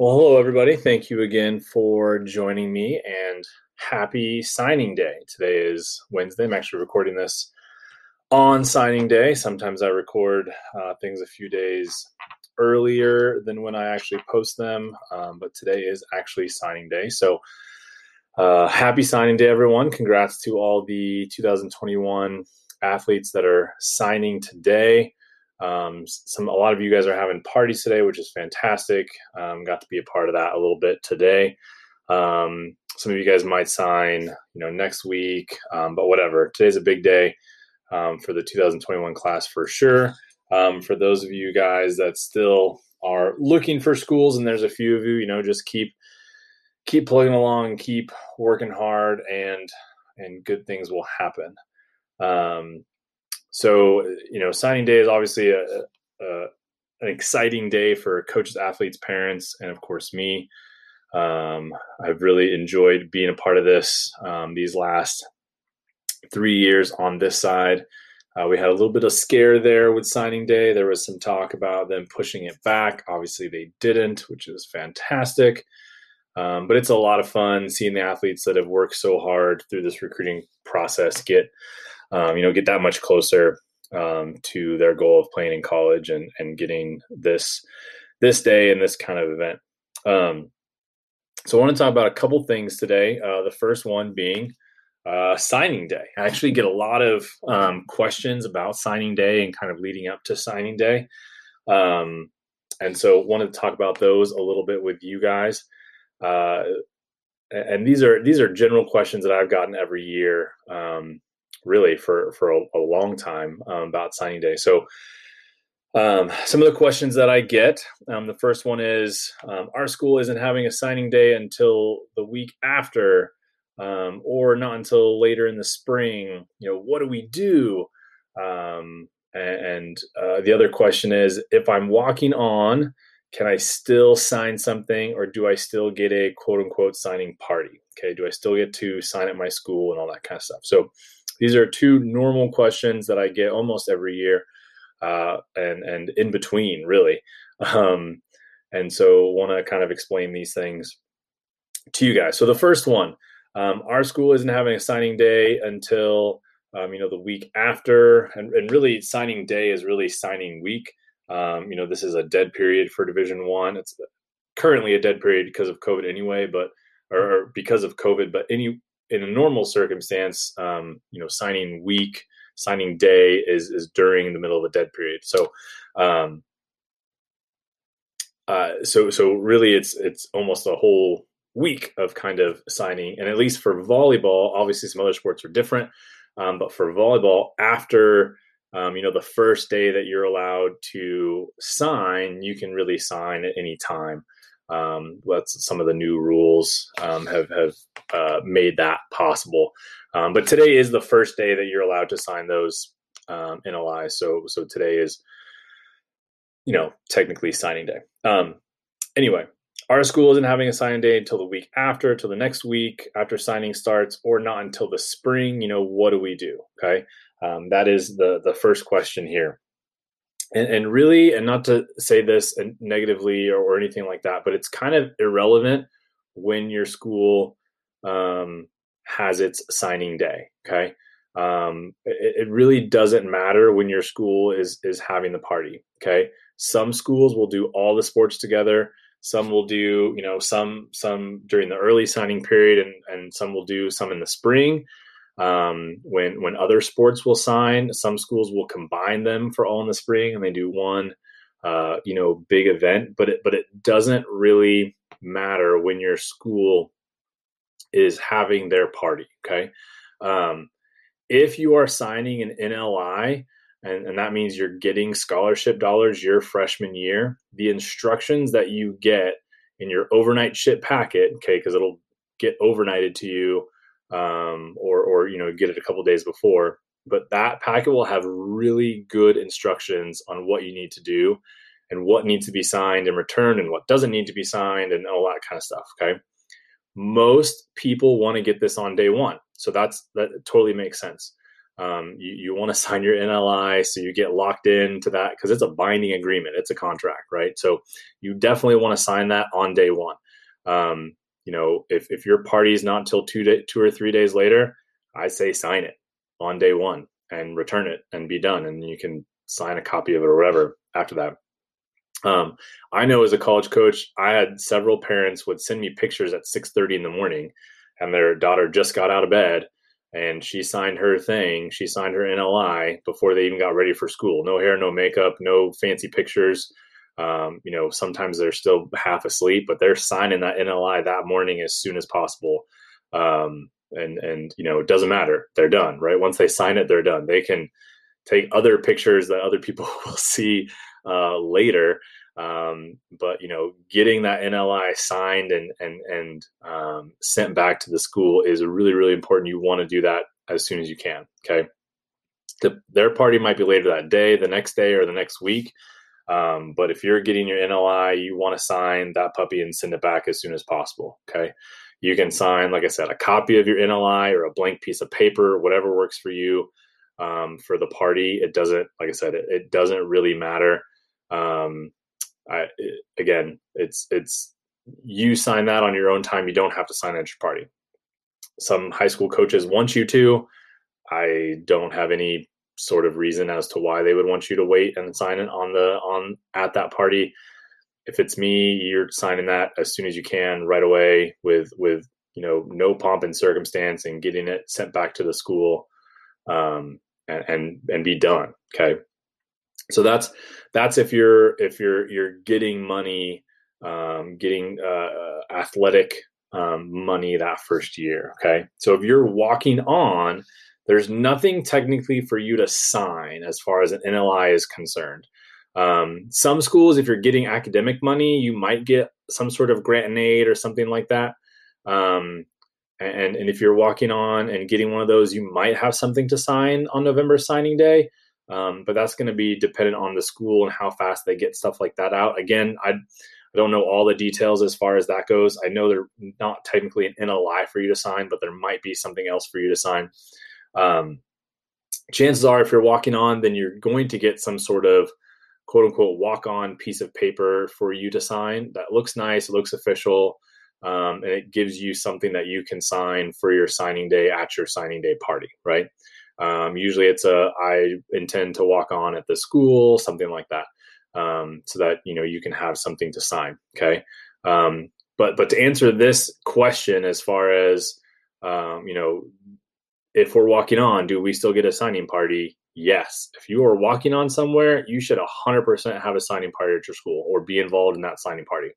Well, hello, everybody. Thank you again for joining me and happy signing day. Today is Wednesday. I'm actually recording this on signing day. Sometimes I record uh, things a few days earlier than when I actually post them, um, but today is actually signing day. So, uh, happy signing day, everyone. Congrats to all the 2021 athletes that are signing today. Um, some a lot of you guys are having parties today, which is fantastic. Um, got to be a part of that a little bit today. Um, some of you guys might sign, you know, next week, um, but whatever. Today's a big day um, for the 2021 class for sure. Um, for those of you guys that still are looking for schools, and there's a few of you, you know, just keep keep plugging along, keep working hard, and and good things will happen. Um, so, you know, signing day is obviously a, a, an exciting day for coaches, athletes, parents, and of course me. Um, I've really enjoyed being a part of this um, these last three years on this side. Uh, we had a little bit of scare there with signing day. There was some talk about them pushing it back. Obviously, they didn't, which is fantastic. Um, but it's a lot of fun seeing the athletes that have worked so hard through this recruiting process get um, you know, get that much closer um, to their goal of playing in college and and getting this this day and this kind of event. Um, so I want to talk about a couple things today. Uh, the first one being uh, signing day. I actually get a lot of um, questions about signing day and kind of leading up to signing day. Um, and so wanted to talk about those a little bit with you guys. Uh, and these are these are general questions that I've gotten every year. Um, really for for a, a long time um, about signing day. So um, some of the questions that I get, um, the first one is, um, our school isn't having a signing day until the week after, um, or not until later in the spring. You know, what do we do? Um, and uh, the other question is, if I'm walking on, can I still sign something, or do I still get a quote unquote signing party? Okay, do I still get to sign at my school and all that kind of stuff? So these are two normal questions that I get almost every year, uh, and and in between, really. Um, and so, want to kind of explain these things to you guys. So the first one, um, our school isn't having a signing day until um, you know the week after, and, and really signing day is really signing week. Um, you know, this is a dead period for Division One. It's currently a dead period because of COVID anyway, but or because of COVID. But any in a normal circumstance, um, you know, signing week, signing day is is during the middle of a dead period. So, um, uh, so so really, it's it's almost a whole week of kind of signing. And at least for volleyball, obviously some other sports are different, um, but for volleyball, after um, you know the first day that you're allowed to sign, you can really sign at any time. Um, that's some of the new rules um, have have uh, made that possible. Um, but today is the first day that you're allowed to sign those um, NLIs. So so today is, you know, technically signing day. Um, anyway, our school isn't having a signing day until the week after, till the next week after signing starts, or not until the spring. You know, what do we do? Okay, um, that is the the first question here and, and really, and not to say this negatively or, or anything like that, but it's kind of irrelevant when your school um, has its signing day. Okay. Um, it, it, really doesn't matter when your school is is having the party. Okay. Some schools will do all the sports together. Some will do, you know, some some during the early signing period, and and some will do some in the spring. Um, when when other sports will sign, some schools will combine them for all in the spring, and they do one, uh, you know, big event. But it but it doesn't really matter when your school is having their party. Okay, um, if you are signing an NLI, and, and that means you're getting scholarship dollars your freshman year, the instructions that you get in your overnight ship packet, okay, because it'll get overnighted to you um, or or you know get it a couple days before. But that packet will have really good instructions on what you need to do and what needs to be signed and returned and what doesn't need to be signed and all that kind of stuff. Okay. Most people want to get this on day one. So that's that totally makes sense. um, you, you want to sign your NLI so you get locked into that because it's a binding agreement. It's a contract, right? So you definitely want to sign that on day one. Um, you know, if, if your party is not until two day, two or three days later, I say sign it on day one and return it and be done. And you can sign a copy of it or whatever after that. Um, I know as a college coach, I had several parents would send me pictures at 6:30 in the morning, and their daughter just got out of bed, and she signed her thing. She signed her NLI before they even got ready for school. No hair, no makeup, no fancy pictures. Um, you know, sometimes they're still half asleep, but they're signing that NLI that morning as soon as possible. Um, and and you know, it doesn't matter. They're done, right? Once they sign it, they're done. They can take other pictures that other people will see uh, later. Um, but you know, getting that NLI signed and and and um, sent back to the school is really really important. You want to do that as soon as you can. Okay, the, their party might be later that day, the next day, or the next week. Um, but if you're getting your NLI, you want to sign that puppy and send it back as soon as possible. Okay. You can sign, like I said, a copy of your NLI or a blank piece of paper, whatever works for you um, for the party. It doesn't, like I said, it, it doesn't really matter. Um, I, it, again, it's it's you sign that on your own time. You don't have to sign at your party. Some high school coaches want you to. I don't have any sort of reason as to why they would want you to wait and sign it on the on at that party. If it's me, you're signing that as soon as you can, right away, with with you know no pomp and circumstance, and getting it sent back to the school. Um, and and, and be done. Okay, so that's that's if you're if you're you're getting money, um, getting uh, athletic um, money that first year. Okay, so if you're walking on, there's nothing technically for you to sign as far as an NLI is concerned. Um, some schools, if you're getting academic money, you might get some sort of grant and aid or something like that. Um, and and if you're walking on and getting one of those, you might have something to sign on November signing day. Um, but that's going to be dependent on the school and how fast they get stuff like that out. Again, I, I don't know all the details as far as that goes. I know they're not technically an NLI for you to sign, but there might be something else for you to sign. Um, chances are, if you're walking on, then you're going to get some sort of quote unquote walk on piece of paper for you to sign that looks nice, looks official um, and it gives you something that you can sign for your signing day at your signing day party, right? Um, usually it's a I intend to walk on at the school, something like that, um, so that you know you can have something to sign. Okay, um, but but to answer this question, as far as um, you know, if we're walking on, do we still get a signing party? Yes. If you are walking on somewhere, you should 100% have a signing party at your school or be involved in that signing party.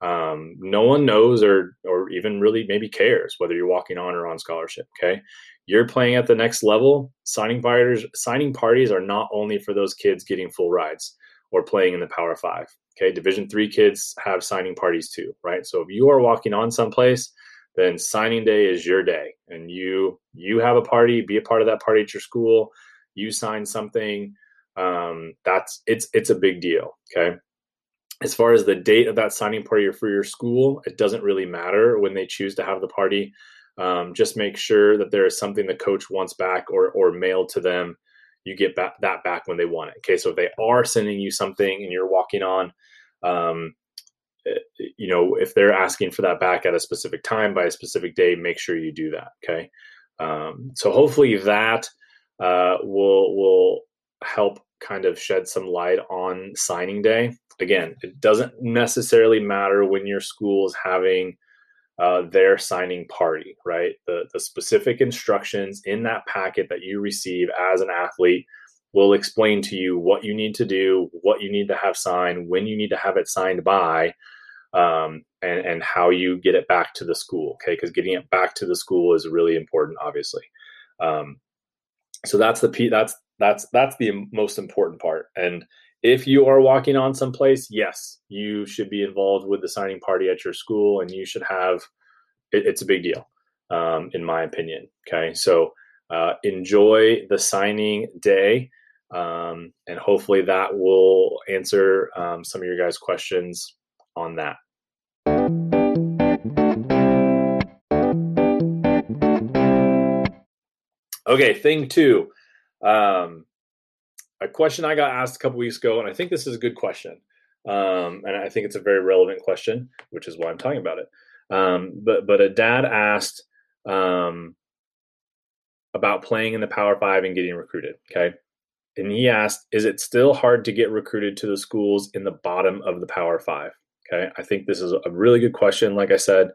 Um, no one knows or or even really maybe cares whether you're walking on or on scholarship. Okay, you're playing at the next level. Signing parties signing parties are not only for those kids getting full rides or playing in the Power Five. Okay, Division three kids have signing parties too, right? So if you are walking on someplace, then signing day is your day, and you you have a party. Be a part of that party at your school. You sign something. Um, that's it's it's a big deal. Okay as far as the date of that signing party for your school, it doesn't really matter when they choose to have the party. Um, just make sure that there is something the coach wants back or or mailed to them. You get back, that back when they want it. Okay, so if they are sending you something and you're walking on, um, you know, if they're asking for that back at a specific time by a specific day, make sure you do that. Okay, um, so hopefully that uh, will will help kind of shed some light on signing day again, it doesn't necessarily matter when your school is having uh, their signing party, right? The, the specific instructions in that packet that you receive as an athlete will explain to you what you need to do, what you need to have signed, when you need to have it signed by, um, and, and how you get it back to the school. Okay, because getting it back to the school is really important, obviously. Um, so that's the that's that's that's the most important part. And if you are walking on someplace, yes, you should be involved with the signing party at your school, and you should have. It, it's a big deal, um, in my opinion. Okay, so uh, enjoy the signing day, um, and hopefully that will answer um, some of your guys' questions on that. Okay, thing two. Um, a question I got asked a couple weeks ago, and I think this is a good question. Um, and I think it's a very relevant question, which is why I'm talking about it. Um, but but a dad asked um, about playing in the Power Five and getting recruited. Okay, and he asked, "Is it still hard to get recruited to the schools in the bottom of the Power Five? Okay, I think this is a really good question. Like I said,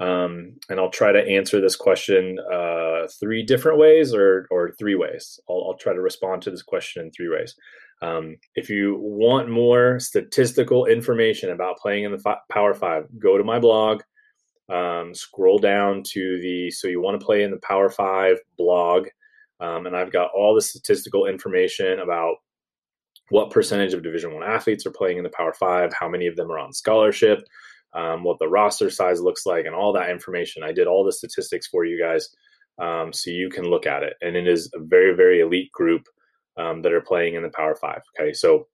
um, and I'll try to answer this question uh, three different ways or or three ways. I'll, I'll, try to respond to this question in three ways. Um, if you want more statistical information about playing in the Power Five, go to my blog. Um, scroll down to the so you want to play in the Power Five blog, um, and I've got all the statistical information about what percentage of Division One athletes are playing in the Power Five, how many of them are on scholarship, um, what the roster size looks like, and all that information. I did all the statistics for you guys, um, so you can look at it. And it is a very very elite group um, that are playing in the Power Five. Okay, so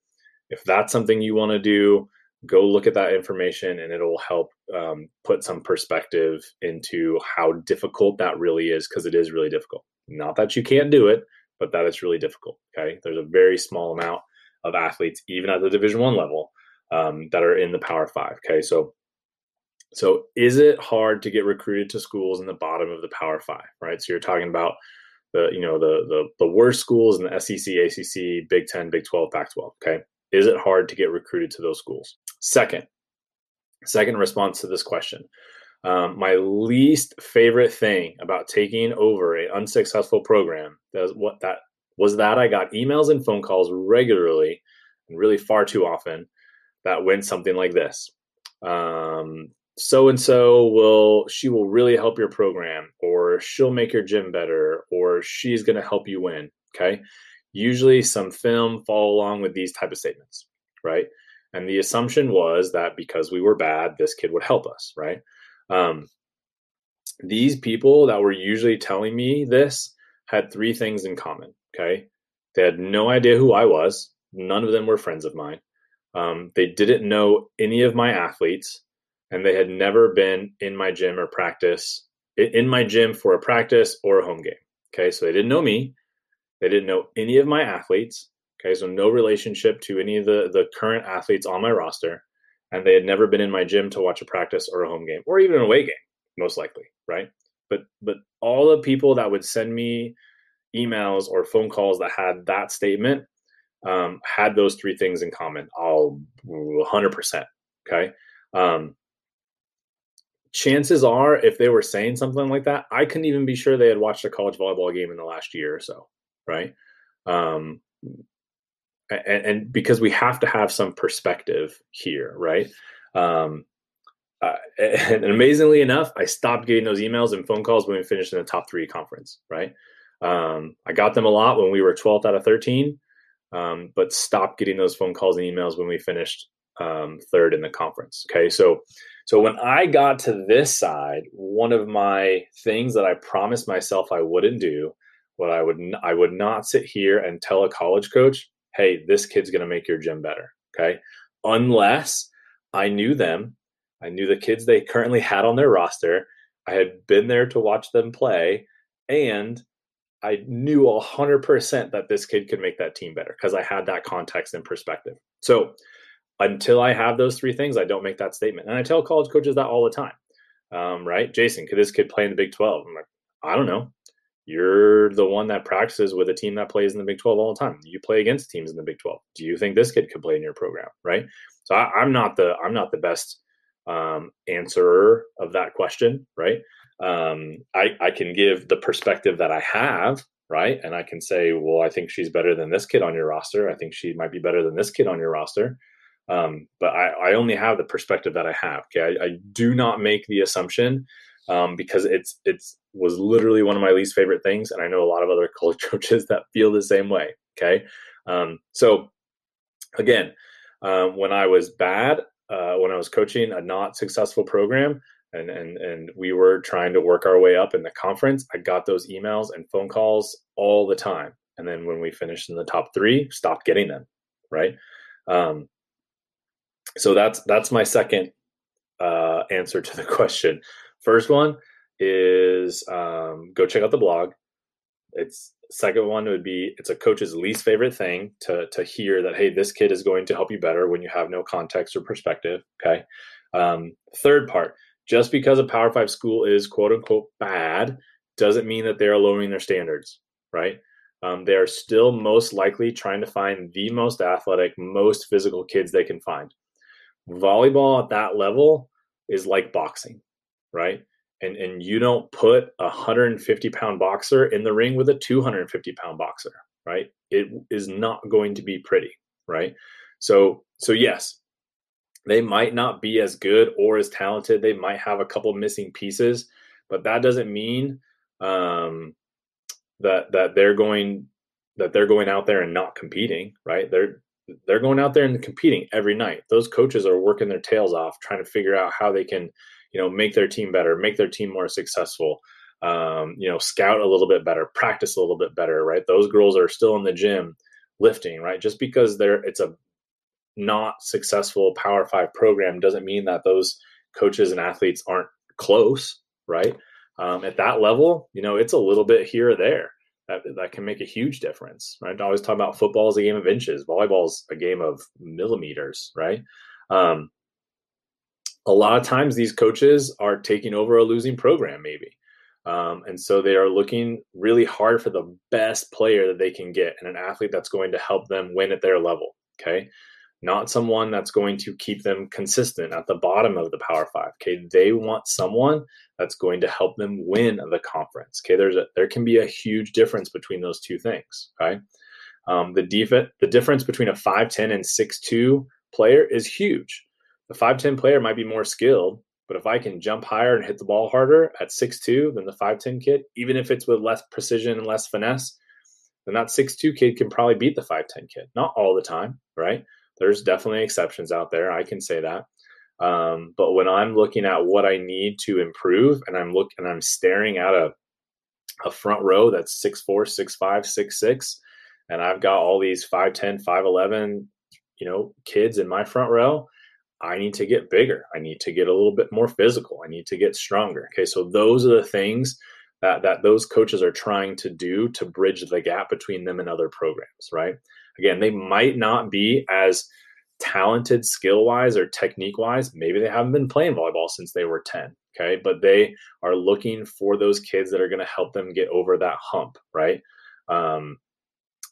if that's something you want to do, go look at that information, and it'll help um, put some perspective into how difficult that really is because it is really difficult. Not that you can't do it, but that it's really difficult. Okay, there's a very small amount of athletes, even at the Division One level, um, that are in the Power Five. Okay, so so is it hard to get recruited to schools in the bottom of the Power Five? Right. So you're talking about the you know the the the worst schools in the SEC, ACC, Big Ten, Big Twelve, Pac twelve. Okay, is it hard to get recruited to those schools? Second, second response to this question. Um, my least favorite thing about taking over a unsuccessful program that what that was that I got emails and phone calls regularly and really far too often that went something like this. Um, so and so will she will really help your program or she'll make your gym better or she's going to help you win okay? Usually some film follow along with these type of statements right? And the assumption was that because we were bad this kid would help us right? Um, these people that were usually telling me this had three things in common okay? They had no idea who i was. None of them were friends of mine. Um, they didn't know any of my athletes and they had never been in my gym or practice in my gym for a practice or a home game. Okay, so they didn't know me. They didn't know any of my athletes. Okay, so no relationship to any of the the current athletes on my roster, and they had never been in my gym to watch a practice or a home game or even an away game, most likely, right? But but all the people that would send me emails or phone calls that had that statement um, had those three things in common. All 100%. Okay. Um, chances are, if they were saying something like that, I couldn't even be sure they had watched a college volleyball game in the last year or so, right? Um, and, and because we have to have some perspective here, right? Um, uh, and amazingly enough, I stopped getting those emails and phone calls when we finished in the top three conference, right? Um, I got them a lot when we were 12th out of 13, um, but stopped getting those phone calls and emails when we finished um, third in the conference. Okay, so so when I got to this side, one of my things that I promised myself I wouldn't do, what I would I would not sit here and tell a college coach, "Hey, this kid's going to make your gym better." Okay? Unless I knew them, I knew the kids they currently had on their roster, I had been there to watch them play, and I knew 100% that this kid could make that team better because I had that context and perspective. So, until I have those three things, I don't make that statement. And I tell college coaches that all the time. Um, right? Jason, could this kid play in the Big 12? I'm like, I don't know. You're the one that practices with a team that plays in the Big 12 all the time. You play against teams in the Big 12. Do you think this kid could play in your program? Right. So I, am not the I'm not the best um, answerer of that question. Right. Um, I, I can give the perspective that I have right? And I can say, well, I think she's better than this kid on your roster. I think she might be better than this kid on your roster. Um, but I, I, only have the perspective that I have. Okay, I, I do not make the assumption um, because it's it's was literally one of my least favorite things, and I know a lot of other college coaches that feel the same way. Okay, um, so again, um, when I was bad, uh, when I was coaching a not successful program, and and and we were trying to work our way up in the conference, I got those emails and phone calls all the time. And then when we finished in the top three, stopped getting them. Right. Um, so that's that's my second uh, answer to the question. First one is um, go check out the blog. it's second one would be it's a coach's least favorite thing to to hear that hey this kid is going to help you better when you have no context or perspective okay um, third part just because a power five school is quote unquote bad doesn't mean that they're lowering their standards right um, they are still most likely trying to find the most athletic most physical kids they can find volleyball at that level is like boxing right? And and you don't put a 150 pound boxer in the ring with a 250 pound boxer right? It is not going to be pretty right? So so yes they might not be as good or as talented. They might have a couple missing pieces but that doesn't mean um, that that they're going that they're going out there and not competing right? They're they're going out there and competing every night. Those coaches are working their tails off trying to figure out how they can you know make their team better make their team more successful um, you know scout a little bit better practice a little bit better right? Those girls are still in the gym lifting right? Just because they're it's a not successful power five program doesn't mean that those coaches and athletes aren't close right? Um, at that level you know it's a little bit here or there that, that can make a huge difference right? I always talk about football is a game of inches. Volleyball is a game of millimeters right? Um, a lot of times these coaches are taking over a losing program maybe. Um, and so they are looking really hard for the best player that they can get and an athlete that's going to help them win at their level okay? Not someone that's going to keep them consistent at the bottom of the power five okay? They want someone that's going to help them win the conference okay there's a there can be a huge difference between those two things okay um, the def- the difference between a 5'10 and six two player is huge the 5'10 player might be more skilled, but if I can jump higher and hit the ball harder at six two than the 5'10 kid, even if it's with less precision and less finesse, then that six two kid can probably beat the 5'10 kid. Not all the time, right? There's definitely exceptions out there. I can say that. Um, but when I'm looking at what I need to improve and I'm looking and I'm staring at a a front row that's six four, six five, six six, and I've got all these 5'10, 5'11, you know, kids in my front row, I need to get bigger. I need to get a little bit more physical. I need to get stronger. Okay, so those are the things that that those coaches are trying to do to bridge the gap between them and other programs, right? Again, they might not be as talented skill wise or technique wise. Maybe they haven't been playing volleyball since they were 10. Okay. But they are looking for those kids that are going to help them get over that hump. Right. Um,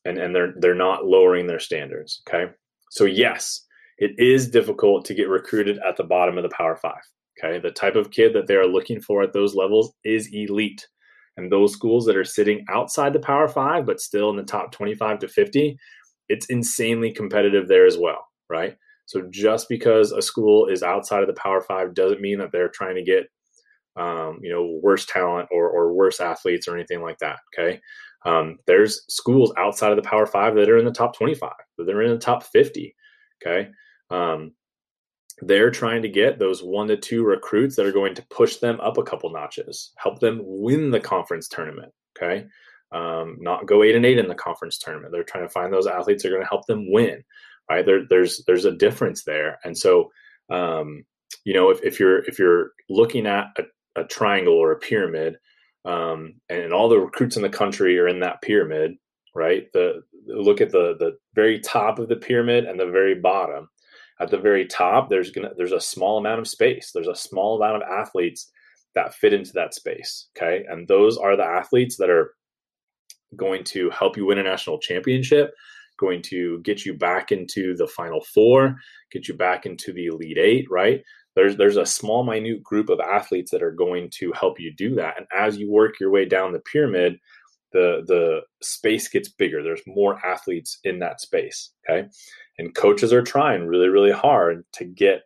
and, and they're, they're not lowering their standards. Okay. So yes, it is difficult to get recruited at the bottom of the Power Five. Okay. The type of kid that they are looking for at those levels is elite. And those schools that are sitting outside the Power Five, but still in the top 25 to 50, it's insanely competitive there as well. Right. So just because a school is outside of the Power Five doesn't mean that they're trying to get, um, you know, worse talent or, or worse athletes or anything like that. Okay. Um, there's schools outside of the Power Five that are in the top 25, that are in the top 50. Okay. Um, they're trying to get those one to two recruits that are going to push them up a couple notches, help them win the conference tournament. Okay. Um, not go eight and eight in the conference tournament. They're trying to find those athletes that are going to help them win. Right. There, there's there's a difference there. And so um, you know, if, if you're if you're looking at a, a triangle or a pyramid, um, and all the recruits in the country are in that pyramid, right? The look at the the very top of the pyramid and the very bottom at the very top there's gonna there's a small amount of space there's a small amount of athletes that fit into that space okay and those are the athletes that are going to help you win a national championship going to get you back into the final four get you back into the elite eight right? There's there's a small minute group of athletes that are going to help you do that. And as you work your way down the pyramid the the space gets bigger. There's more athletes in that space okay? And coaches are trying really really hard to get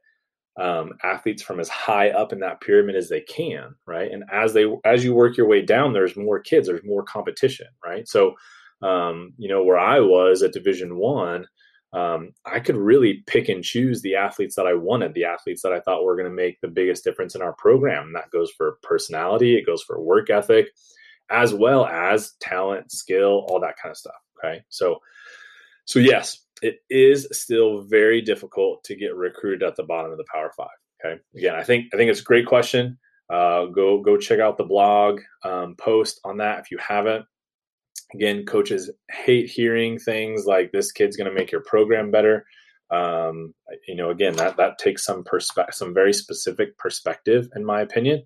um, athletes from as high up in that pyramid as they can right? And as they as you work your way down there's more kids there's more competition right? So um, you know where i was at division one um, i could really pick and choose the athletes that i wanted the athletes that i thought were going to make the biggest difference in our program and that goes for personality it goes for work ethic as well as talent skill all that kind of stuff okay so so yes it is still very difficult to get recruited at the bottom of the Power Five. Okay, again, I think I think it's a great question. Uh, go go check out the blog um, post on that if you haven't. Again, coaches hate hearing things like this kid's going to make your program better. Um, you know, again, that that takes some perspective, some very specific perspective, in my opinion.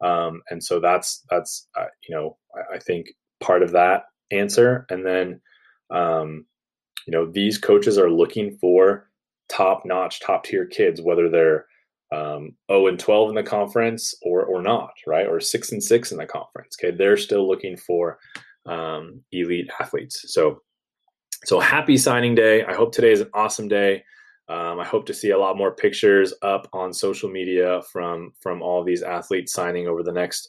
Um, and so that's that's uh, you know, I, I, think part of that answer. And then, um, you know, these coaches are looking for top notch, top tier kids, whether they're um, 0 and 12 in the conference or or not, right? Or six and six in the conference. Okay, they're still looking for um, elite athletes. So, so happy signing day! I hope today is an awesome day. Um, I hope to see a lot more pictures up on social media from from all these athletes signing over the next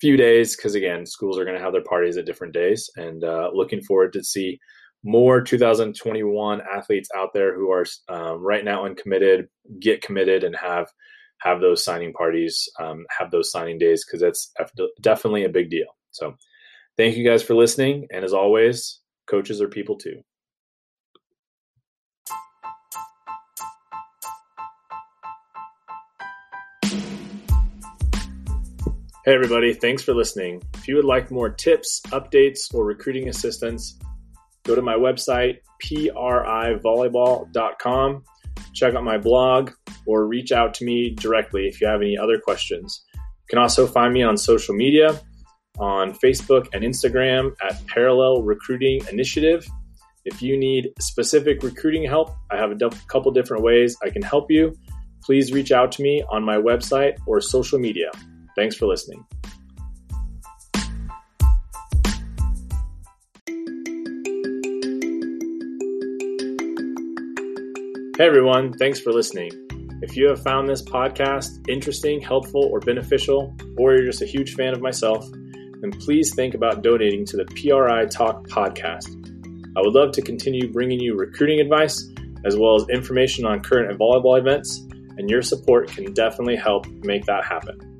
few days. Because again, schools are going to have their parties at different days, and uh, looking forward to see more 2021 athletes out there who are um, right now uncommitted get committed and have have those signing parties, um, have those signing days because that's definitely a big deal. So, thank you guys for listening, and as always, coaches are people too. Hey, everybody, thanks for listening. If you would like more tips, updates, or recruiting assistance, go to my website, privolleyball.com, check out my blog, or reach out to me directly if you have any other questions. You can also find me on social media on Facebook and Instagram at Parallel Recruiting Initiative. If you need specific recruiting help, I have a couple different ways I can help you. Please reach out to me on my website or social media. Thanks for listening. Hey everyone, thanks for listening. If you have found this podcast interesting, helpful, or beneficial, or you're just a huge fan of myself, then please think about donating to the PRI Talk podcast. I would love to continue bringing you recruiting advice as well as information on current volleyball events, and your support can definitely help make that happen.